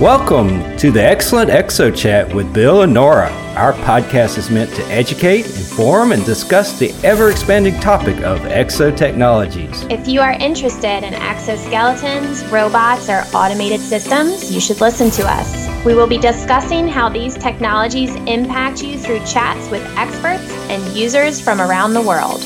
Welcome to the Excellent Exo Chat with Bill and Nora. Our podcast is meant to educate, inform, and discuss the ever expanding topic of exo technologies. If you are interested in exoskeletons, robots, or automated systems, you should listen to us. We will be discussing how these technologies impact you through chats with experts and users from around the world.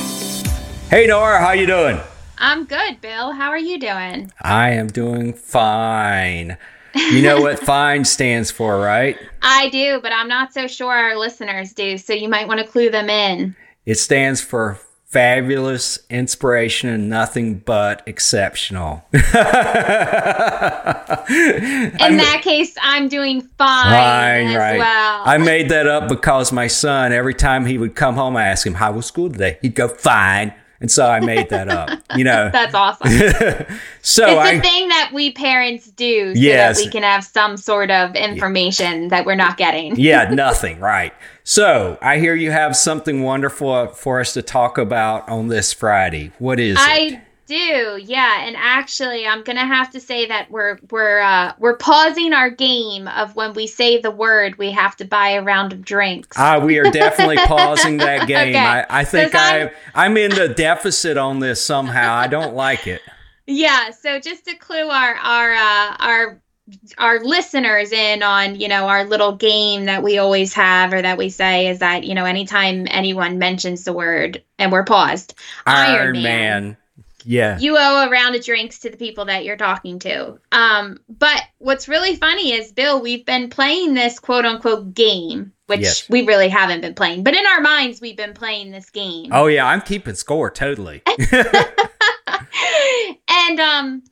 Hey Nora, how you doing? I'm good, Bill. How are you doing? I am doing fine. You know what FINE stands for, right? I do, but I'm not so sure our listeners do, so you might want to clue them in. It stands for fabulous inspiration and nothing but exceptional. in that case, I'm doing fine, fine as right. well. I made that up because my son, every time he would come home, I asked him, How was school today? He'd go, Fine. And so I made that up. You know, that's awesome. so it's I, a thing that we parents do so yes. that we can have some sort of information that we're not getting. yeah, nothing. Right. So I hear you have something wonderful for us to talk about on this Friday. What is I, it? Do, yeah. And actually, I'm gonna have to say that we're we're uh, we're pausing our game of when we say the word, we have to buy a round of drinks. Ah, we are definitely pausing that game. okay. I, I think I I'm in the deficit on this somehow. I don't like it. Yeah. So just to clue our our uh, our our listeners in on you know our little game that we always have or that we say is that you know anytime anyone mentions the word and we're paused iron, iron man, man yeah. You owe a round of drinks to the people that you're talking to. Um, but what's really funny is, Bill, we've been playing this quote unquote game, which yes. we really haven't been playing. But in our minds, we've been playing this game. Oh, yeah. I'm keeping score totally. and um,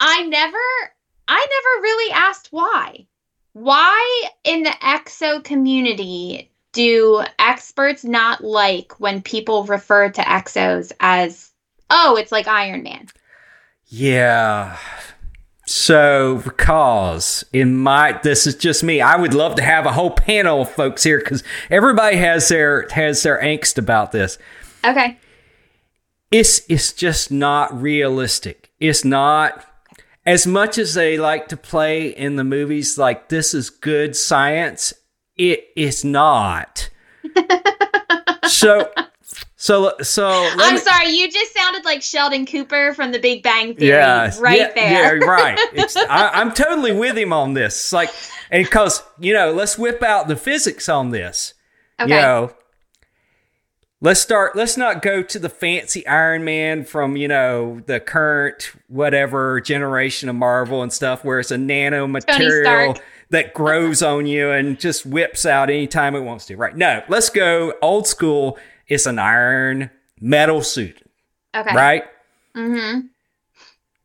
I never, I never really asked why. Why in the EXO community do experts not like when people refer to exos as oh, it's like Iron Man. Yeah. So, because in my this is just me, I would love to have a whole panel of folks here because everybody has their has their angst about this. Okay. It's it's just not realistic. It's not as much as they like to play in the movies like this is good science, it is not. so so, so I'm me, sorry. You just sounded like Sheldon Cooper from The Big Bang Theory. Yeah, right yeah, there. Yeah, right. I, am totally with him on this. like, and because you know, let's whip out the physics on this. Okay. You know, let's start. Let's not go to the fancy Iron Man from you know the current whatever generation of Marvel and stuff, where it's a nano material that grows on you and just whips out anytime it wants to. Right? No, let's go old school it's an iron metal suit. Okay. Right? Mm-hmm.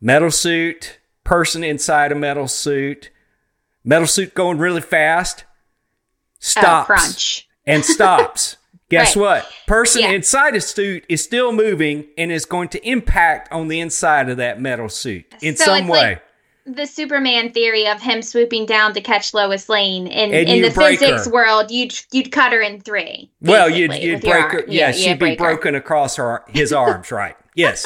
Metal suit, person inside a metal suit, metal suit going really fast, stops. Oh, crunch. And stops. Guess right. what? Person yeah. inside a suit is still moving and is going to impact on the inside of that metal suit in so some way. Like, the Superman theory of him swooping down to catch Lois Lane in in the physics her. world, you'd you'd cut her in three. Well, you'd you'd break her. Yeah, yeah she'd be broken her. across her his arms, right? Yes.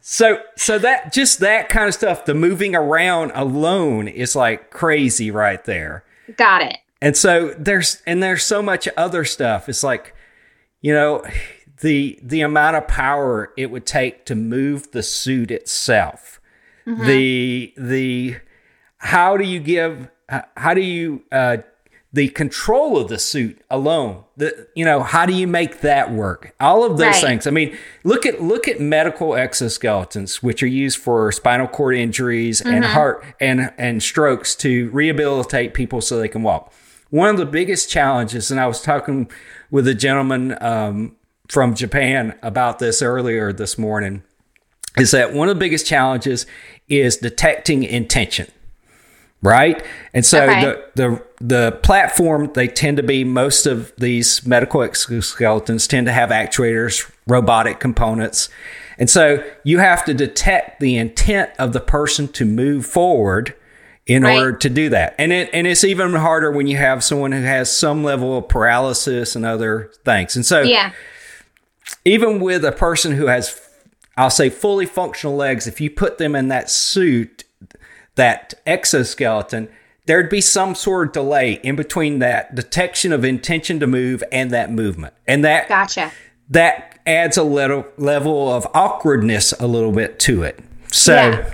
so so that just that kind of stuff, the moving around alone is like crazy right there. Got it. And so there's and there's so much other stuff. It's like, you know, the the amount of power it would take to move the suit itself Mm-hmm. The the how do you give how do you uh, the control of the suit alone the you know how do you make that work all of those right. things i mean look at look at medical exoskeletons which are used for spinal cord injuries mm-hmm. and heart and and strokes to rehabilitate people so they can walk one of the biggest challenges and i was talking with a gentleman um, from japan about this earlier this morning is that one of the biggest challenges is detecting intention right? And so okay. the, the the platform they tend to be most of these medical exoskeletons tend to have actuators robotic components. And so you have to detect the intent of the person to move forward in right. order to do that. And it and it's even harder when you have someone who has some level of paralysis and other things. And so yeah. even with a person who has I'll say fully functional legs, if you put them in that suit, that exoskeleton, there'd be some sort of delay in between that detection of intention to move and that movement. And that Gotcha. that adds a little level of awkwardness a little bit to it. So Yeah.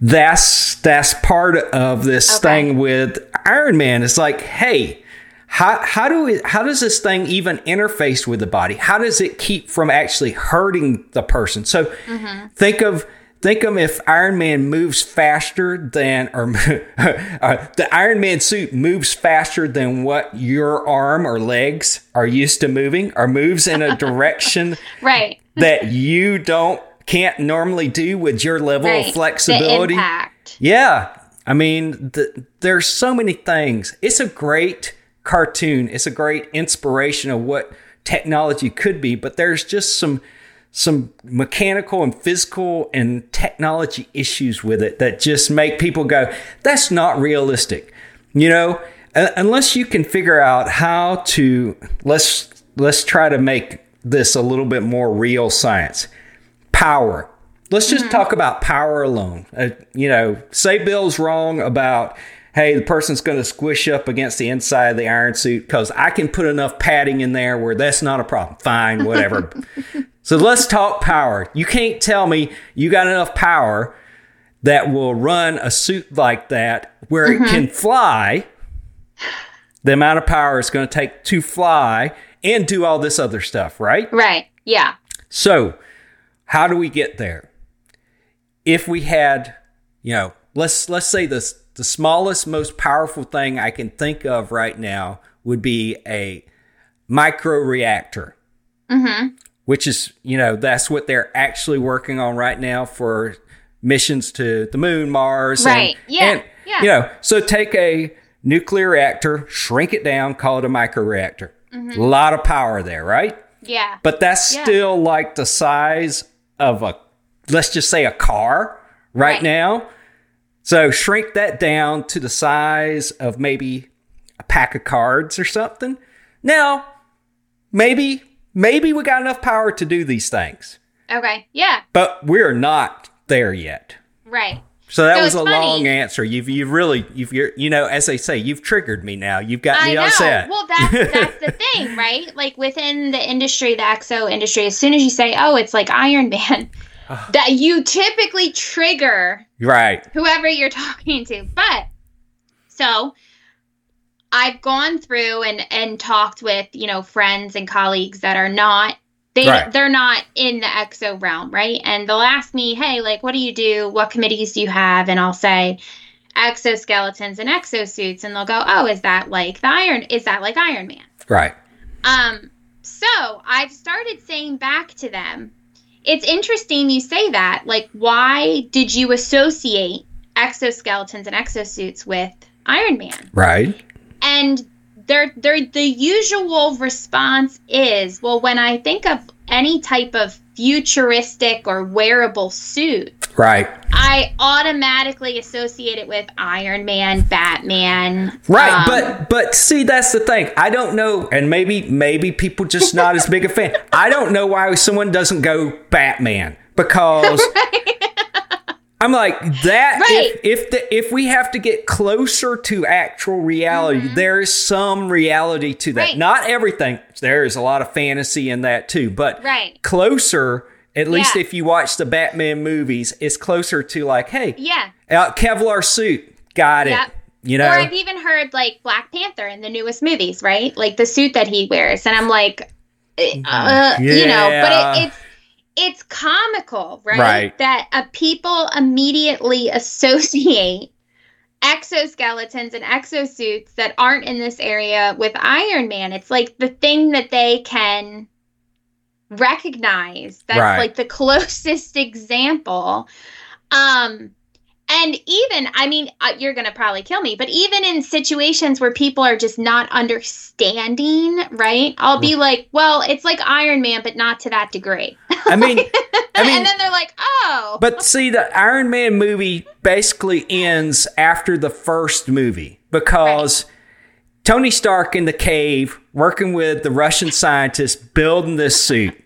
that's that's part of this Okay. thing with Iron Man. It's like, hey, how how do we, how does this thing even interface with the body? How does it keep from actually hurting the person? So Mm-hmm. think of think of if Iron Man moves faster than or uh, the Iron Man suit moves faster than what your arm or legs are used to moving or moves in a direction Right. that you don't can't normally do with your level Right. of flexibility. Yeah. I mean, the, there's so many things. It's a great cartoon. It's a great inspiration of what technology could be, but there's just some some mechanical and physical and technology issues with it that just make people go, that's not realistic. You know, unless you can figure out how to let's let's try to make this a little bit more real science power. Let's just talk about power alone. Uh, you know, say Bill's wrong about, hey, the person's going to squish up against the inside of the iron suit because I can put enough padding in there where that's not a problem. Fine, whatever. so let's talk power. You can't tell me you got enough power that will run a suit like that where it can mm-hmm. fly. The amount of power it's going to take to fly and do all this other stuff, right? Right. Yeah. So, how do we get there? If we had, you know, let's let's say the the smallest, most powerful thing I can think of right now would be a micro reactor, mm-hmm. which is, you know, that's what they're actually working on right now for missions to the moon, Mars, and- Right. Yeah. and, Yeah. you know, so take a nuclear reactor, shrink it down, call it a micro reactor. Mm-hmm. A lot of power there, right? Yeah. But that's Yeah. still like the size of a, let's just say a car right, Right. now. So shrink that down to the size of maybe a pack of cards or something. Now, maybe, maybe we got enough power to do these things, okay. Yeah. but we're not there yet. Right. So that So was a funny. long answer. You've you've really you've you're, you know as they say you've triggered me now. You've got I me know. upset. Well, that's that's the thing, right? Like within the industry, the exo industry, as soon as you say, "Oh, it's like Iron Man," that you typically trigger right. whoever you're talking to. But so I've gone through and and talked with you know friends and colleagues that are not they Right. they're not in the exo realm, right? And they'll ask me, "Hey, like, what do you do? What committees do you have?" And I'll say exoskeletons and exosuits, and they'll go, "Oh, is that like the Iron? Is that like Iron Man?" Right. Um, so I've started saying back to them, it's interesting you say that. Like, why did you associate exoskeletons and exosuits with Iron Man? Right. And their their the usual response is, well, when I think of any type of futuristic or wearable suit, Right. I automatically associate it with Iron Man, Batman. Right, um, but but see that's the thing. I don't know, and maybe maybe people just not as big a fan. I don't know why someone doesn't go Batman because I'm like that. Right. If if the if we have to get closer to actual reality, there is some reality to that. Mm-hmm. Right. Not everything. There is a lot of fantasy in that too, but Right. closer. At least Yeah. if you watch the Batman movies, it's closer to like, hey, yeah. uh, Kevlar suit, got it. You know, Or I've even heard like Black Panther in the newest movies, right? Like the suit that he wears, and I'm like, uh, you know, but it, it's it's comical, right? Right. That uh, people immediately associate exoskeletons and exosuits that aren't in this area with Iron Man. It's like the thing that they can recognize. That's Right. like the closest example. Um and even i mean uh, you're gonna probably kill me but even in situations where people are just not understanding right? I'll be like well it's like iron man but not to that degree. I mean, I mean, and then they're like oh. But see, the Iron Man movie basically ends after the first movie because Tony Stark in the cave working with the Russian scientists building this suit.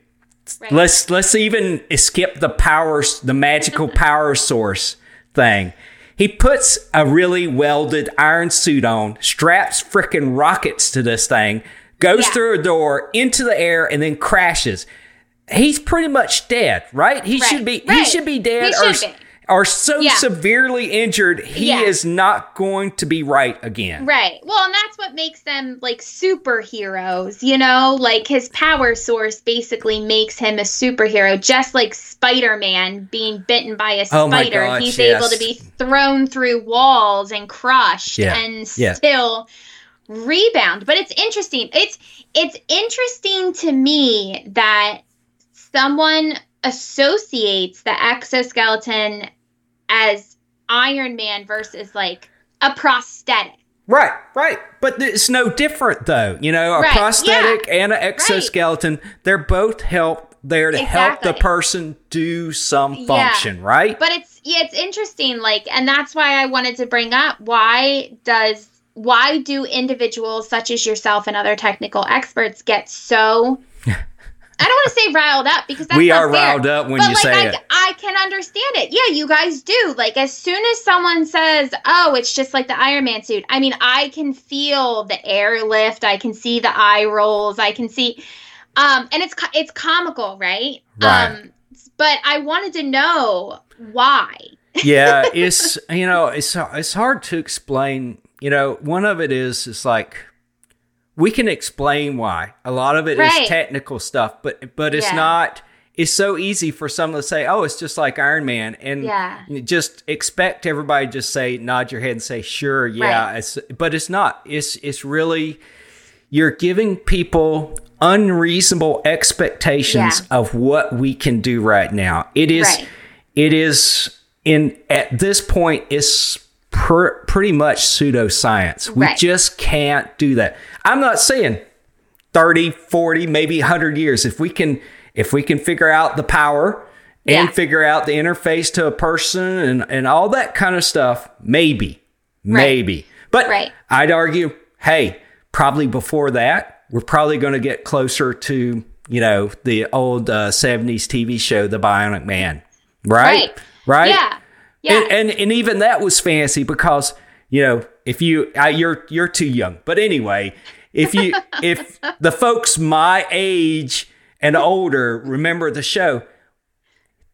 Right. Let's let's even skip the powers, the magical power source thing. He puts a really welded iron suit on, straps freaking rockets to this thing, goes Yeah. through a door into the air, and then crashes. He's pretty much dead, right? He Right. should be. He should be dead, He or or so Yeah. severely injured he Yeah. is not going to be right again. Right. Well, and that's what makes them like superheroes, you know? Like his power source basically makes him a superhero, just like Spider Man being bitten by a Oh spider. gosh, He's yes. able to be thrown through walls and crushed Yeah. and still rebound. But it's interesting. It's it's interesting to me that someone associates the exoskeleton as Iron Man versus like a prosthetic. Right, right. But it's no different though. You know, a Right, prosthetic and an exoskeleton, they're both help there to help the person do some Yeah. function, right? But it's yeah, it's interesting like and that's why I wanted to bring up why does why do individuals such as yourself and other technical experts get so I don't want to say riled up because that's we are fair. riled up when but you like say I, it. I can understand it. Yeah, you guys do. Like as soon as someone says, "Oh, it's just like the Iron Man suit," I mean, I can feel the airlift. I can see the eye rolls. I can see, um, and it's it's comical, right? Right. Um, but I wanted to know why. yeah, it's you know, it's it's hard to explain. You know, one of it is it's like we can explain why. A lot of it is Right. technical stuff, but but it's Yeah. not. It's so easy for someone to say, "Oh, it's just like Iron Man," and Yeah. just expect everybody to just say, nod your head and say, "Sure, yeah." Right. It's, but it's not. It's it's really you're giving people unreasonable expectations Yeah. of what we can do right now. It is Right. it is in at this point it's pr- pretty much pseudoscience. We Right. just can't do that. I'm not saying 30, 40, maybe 100 years if we can if we can figure out the power and Yeah. figure out the interface to a person and and all that kind of stuff, maybe. Maybe. But Right. I'd argue, hey, probably before that, we're probably going to get closer to, you know, the old uh, 70s TV show The Bionic Man. Right? Right? Yeah. Yeah. And, and and even that was fancy because you know if you uh, you're you're too young, but anyway, if you if the folks my age and older remember the show,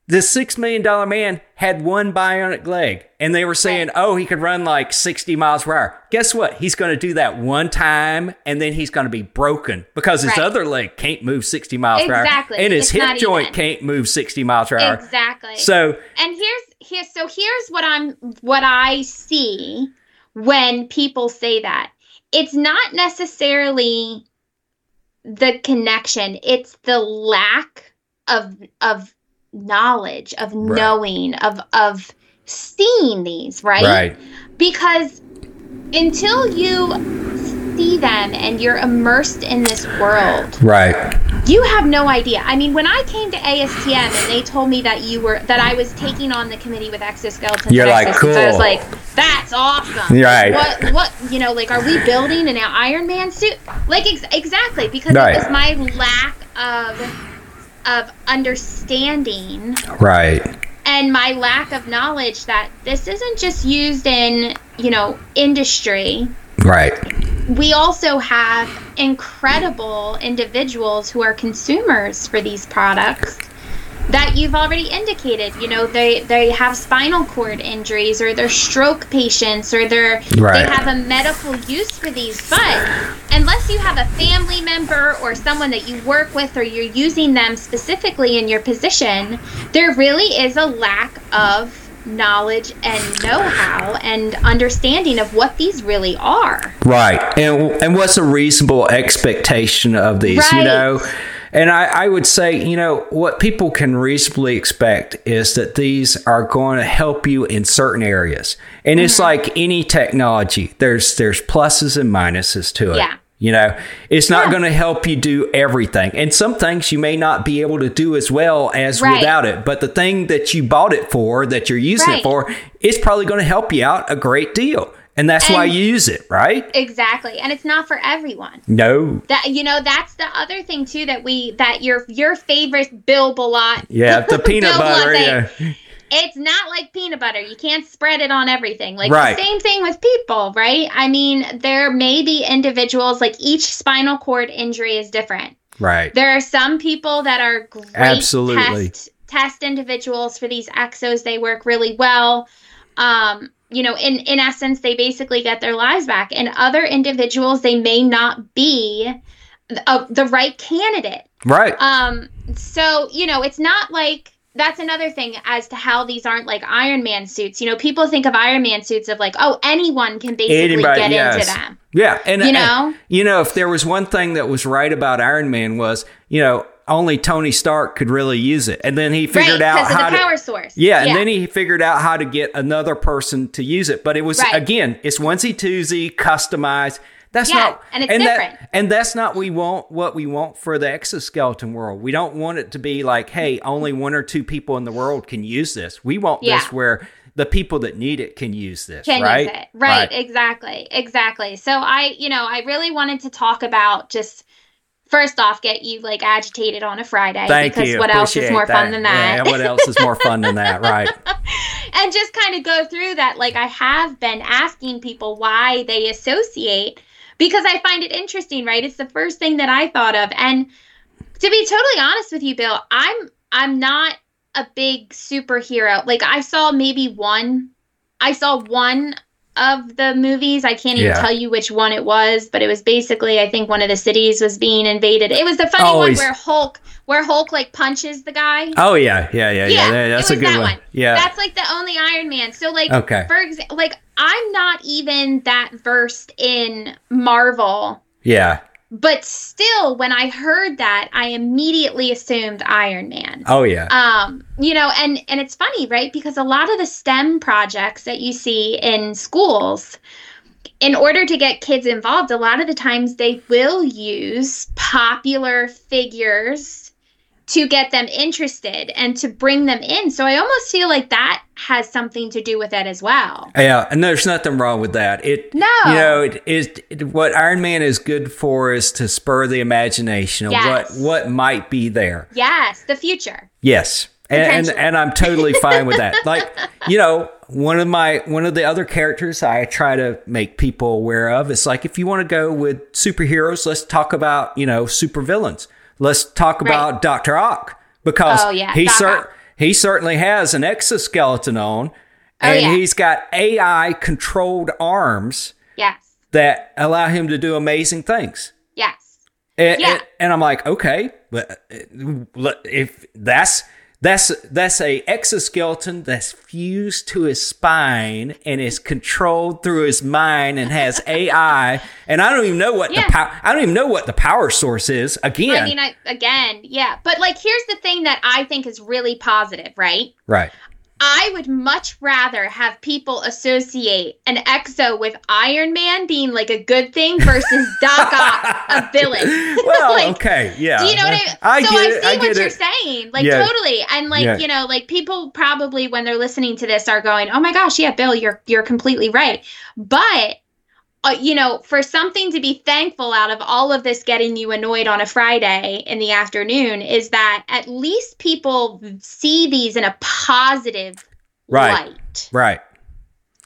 the six million dollar man had one bionic leg, and they were saying, Right. oh, he could run like sixty miles per hour. Guess what? He's going to do that one time, and then he's going to be broken because his Right. other leg can't move sixty miles Exactly. per hour, and his It's hip joint even. can't move sixty miles per hour. exactly. So and here's here so here's what i'm what i see when people say that it's not necessarily the connection it's the lack of of knowledge of Right. knowing of of seeing these right right. because until you see them and you're immersed in this world Right. you have no idea. I mean, when I came to ASTM and they told me that you were that I was taking on the committee with exoskeletons, You're like, exosuits, I was like, that's awesome. Right. What what you know, like, are we building an Iron Man suit? Like ex- exactly because Right. it was my lack of of understanding Right. and my lack of knowledge that this isn't just used in you know industry Right. we also have incredible individuals who are consumers for these products that you've already indicated you know they they have spinal cord injuries or they're stroke patients or they're Right. they have a medical use for these but unless you have a family member or someone that you work with or you're using them specifically in your position there really is a lack of knowledge and know-how and understanding of what these really are Right. And and what's a reasonable expectation of these, you know? And I, I would say, you know, what people can reasonably expect is that these are going to help you in certain areas. And it's Mm-hmm. like any technology. There's there's pluses and minuses to it. Yeah. You know, it's not Yeah. going to help you do everything. And some things you may not be able to do as well as Right. without it. But the thing that you bought it for, that you're using Right. it for, is probably going to help you out a great deal. And that's why you use it, right? Exactly. And it's not for everyone. No. That you know, that's the other thing too that we that your your favorite Bill Bellot Yeah, the peanut butter. Yeah. It's not like peanut butter. You can't spread it on everything. Like Right. the same thing with people, right? I mean, there may be individuals like each spinal cord injury is different. Right. There are some people that are great Absolutely. test test individuals for these exos. They work really well. Um, you know, in in essence, they basically get their lives back. And other individuals, they may not be uh, the right candidate. Right. Um, so you know, it's not like that's another thing as to how these aren't like Iron Man suits. You know, people think of Iron Man suits of like, oh, anyone can basically Anybody, get yes. into them. Yeah, and You and, know? you know, if there was one thing that was right about Iron Man was, you know, only Tony Stark could really use it, and then he figured right, out how the to. power source. Yeah, and then he figured out how to get another person to use it. But it was Right. again, it's onesie twosie, customized. That's Yeah, not and it's that- different. and that's not we want what we want for the exoskeleton world. We don't want it to be like, hey, only one or two people in the world can use this. We want Yeah. this where the people that need it can use this. can right? use it. Right, exactly. Exactly. So I, you know, I really wanted to talk about just first off get you like agitated on a Friday Thank because you. what else is Appreciate more fun than that? Yeah, what else is more fun than that? Right. and just kind of go through that like I have been asking people why they associate because I find it interesting, right? It's the first thing that I thought of and to be totally honest with you, Bill, I'm I'm not a big superhero. Like I saw maybe one I saw one of the movies. I can't even Yeah. tell you which one it was, but it was basically I think one of the cities was being invaded. It was the funny Always. one where Hulk where Hulk like punches the guy. Oh yeah, yeah, yeah, yeah. Yeah, that's a good that one. one. Yeah. That's like the only Iron Man. So like Okay. for example, like I'm not even that versed in Marvel, yeah. but still when I heard that, I immediately assumed Iron Man. Oh yeah. Um, you know, and and it's funny, right? Because a lot of the STEM projects that you see in schools in order to get kids involved, a lot of the times they will use popular figures to get them interested and to bring them in. So I almost feel like that has something to do with it as well. Yeah, and there's nothing wrong with that. It No. you know, it is it, what Iron Man is good for is to spur the imagination of Yes. what what might be there. Yes, the future. Yes. And, and and I'm totally fine with that. Like, you know, one of my one of the other characters I try to make people aware of is like if you want to go with superheroes, let's talk about, you know, supervillains. Let's talk Right. about Dr. Ock because Oh, yeah, he cer- he certainly has an exoskeleton on Oh, and yeah. he's got AI controlled arms Yes. that allow him to do amazing things. Yes. And, Yeah. and, and I'm like, okay, but uh, if that's that's that's a exoskeleton that's fused to his spine and is controlled through his mind and has AI, and I don't even know what Yeah. the power. I don't even know what the power source is. Again, I mean, I, again, yeah. But like, here's the thing that I think is really positive, right? right? I would much rather have people associate an exo with Iron Man being like a good thing versus Doc Ock a villain. Well, Like, okay, yeah. Do you know what I mean? I so I see I what you're it. saying. Like Yeah. totally. And like, Yeah. you know, like people probably when they're listening to this are going, "Oh my gosh, yeah, Bill, you're you're completely right." But uh, you know, for something to be thankful out of all of this getting you annoyed on a Friday in the afternoon is that at least people see these in a positive Right. light. Right.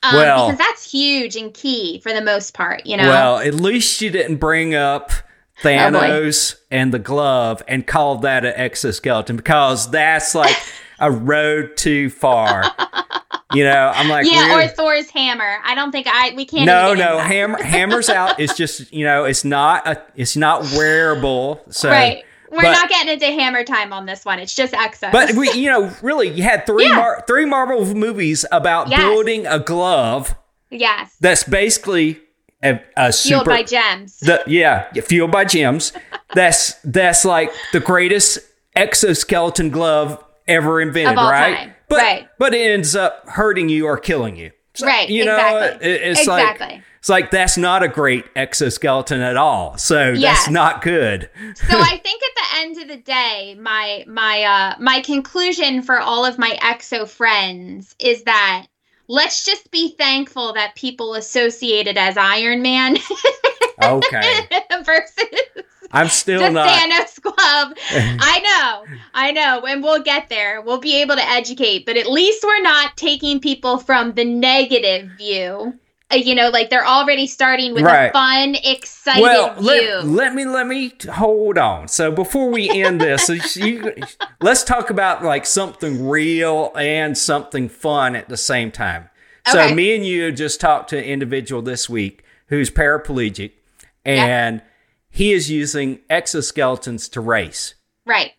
Um, Well- because that's huge and key for the most part, you know. Well, at least you didn't bring up Oh, Thanos and the glove and call that an exoskeleton because that's like a road too far. You know, I'm like, yeah, really? or Thor's hammer. I don't think I we can't. no, even no, hammer, hammers out. It's just you know, it's not a, it's not wearable. So, right. We're but- not getting into hammer time on this one. It's just Exos. but we, you know, really, you had three Yeah. Mar- three Marvel movies about Yes. building a glove yes, that's basically a, a fueled super by gems. The, yeah, fueled by gems. That's that's like the greatest exoskeleton glove ever invented, right? time, But right. but it ends up hurting you or killing you. So, Right, You know, exactly. it- it's like it's like that's not a great exoskeleton at all. So Yes. that's not good. so I think at the end of the day, my my uh my conclusion for all of my exo friends is that let's just be thankful that people associate it as Iron Man Okay. versus I'm still the not. Thanos Club. I know, I know, and we'll get there. We'll be able to educate, but at least we're not taking people from the negative view. Uh, you know, like they're already starting with Right. a fun, excited well, view. let, let me let me hold on. So before we end this, you, let's talk about like something real and something fun at the same time. So Okay. me and you just talked to an individual this week who's paraplegic, and he is using exoskeletons to race. right.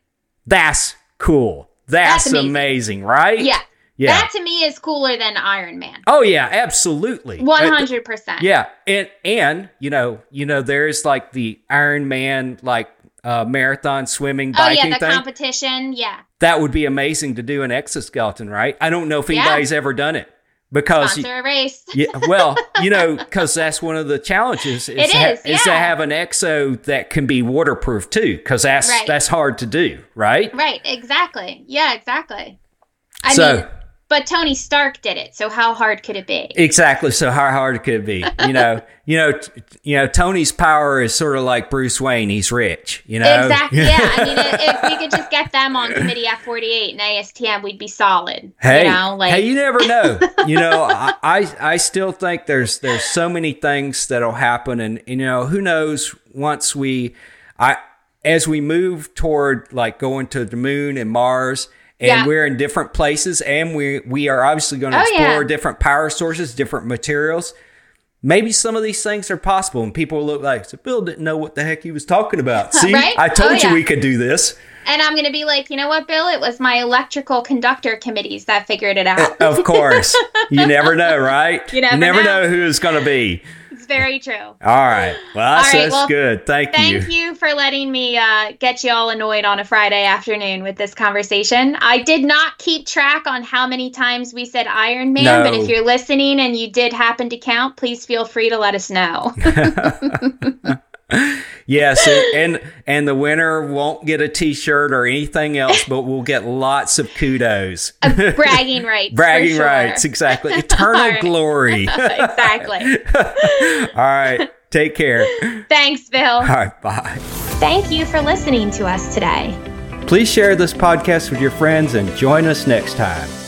That's cool. That's, That's amazing. amazing. right? Yeah. Yeah. That to me is cooler than Iron Man. oh yeah, absolutely. Uh, hundred percent. Yeah, and and you know, you know, there's like the Iron Man like uh, marathon swimming biking Oh yeah, the thing. competition. Yeah. that would be amazing to do an exoskeleton, right? I don't know if Yeah. anybody's ever done it because Sponsor a race. yeah, well, you know, because that's one of the challenges. Is It to ha- is, is to have an exo that can be waterproof too, because that's Right. that's hard to do, right? Right, exactly. Yeah, exactly. I So- mean, but Tony Stark did it, so how hard could it be? Exactly. So how hard could it be? You know, you know, t- you know. Tony's power is sort of like Bruce Wayne. He's rich. You know. Exactly. Yeah. I mean, if we could just get them on Committee F48 and ASTM, we'd be solid. Hey, you know, like hey, you never know. you know, I, I I still think there's there's so many things that'll happen, and you know, who knows? Once we, I as we move toward like going to the moon and Mars. And Yeah. we're in different places, and we we are obviously going to Oh, explore yeah. different power sources, different materials. Maybe some of these things are possible, and people will look like, so Bill didn't know what the heck he was talking about. See, Right? I told Oh, you yeah. we could do this. and I'm gonna be like, you know what, Bill? It was my electrical conductor committees that figured it eh, out. Of course, you never know, right? You never know. know who it's going to be. Very true. All right. Well, that's, All right, that's well, good. Thank, Thank you. Thank you for letting me uh, get you all annoyed on a Friday afternoon with this conversation. I did not keep track on how many times we said Iron Man, No. but if you're listening and you did happen to count, please feel free to let us know. Yes, and, and the winner won't get a T-shirt or anything else, but we'll get lots of kudos. Bragging rights. Bragging sure. rights, exactly. Eternal right. glory. exactly. All right. Take care. Thanks, Bill. All right. Bye. Thank you for listening to us today. Please share this podcast with your friends and join us next time.